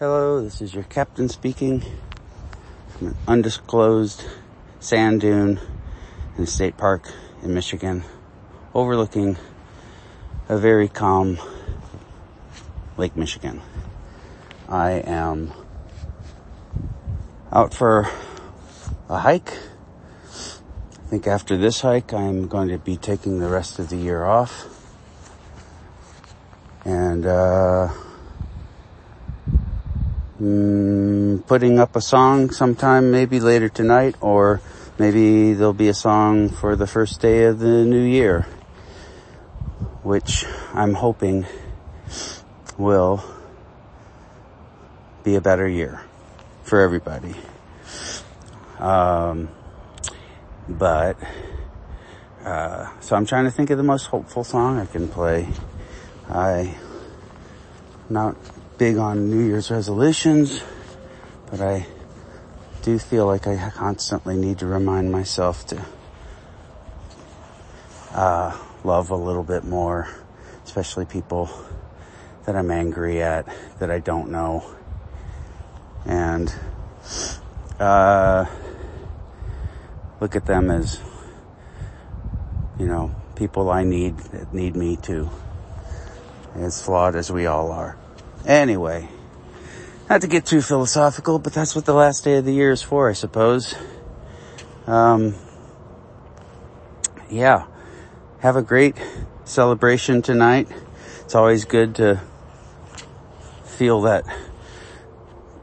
Hello, this is your captain speaking from an undisclosed sand dune in a state park in Michigan, overlooking a very calm Lake Michigan. I am out for a hike. I think after this hike, I'm going to be taking the rest of the year off. And, uh, mm, putting up a song sometime maybe later tonight or maybe there'll be a song for the first day of the new year, which I'm hoping will be a better year for everybody. Um, but, uh, so I'm trying to think of the most hopeful song I can play. I, not big on New Year's resolutions, but I do feel like I constantly need to remind myself to, uh, love a little bit more, especially people that I'm angry at, that I don't know. And, uh, look at them as, you know, people I need that need me too. As flawed as we all are. Anyway, not to get too philosophical, but that's what the last day of the year is for, I suppose. Um, yeah, have a great celebration tonight. It's always good to feel that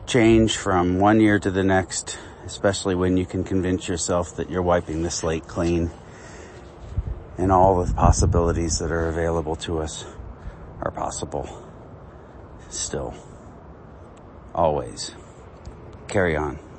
change from one year to the next, especially when you can convince yourself that you're wiping the slate clean and all the possibilities that are available to us are possible still. Always. Carry on.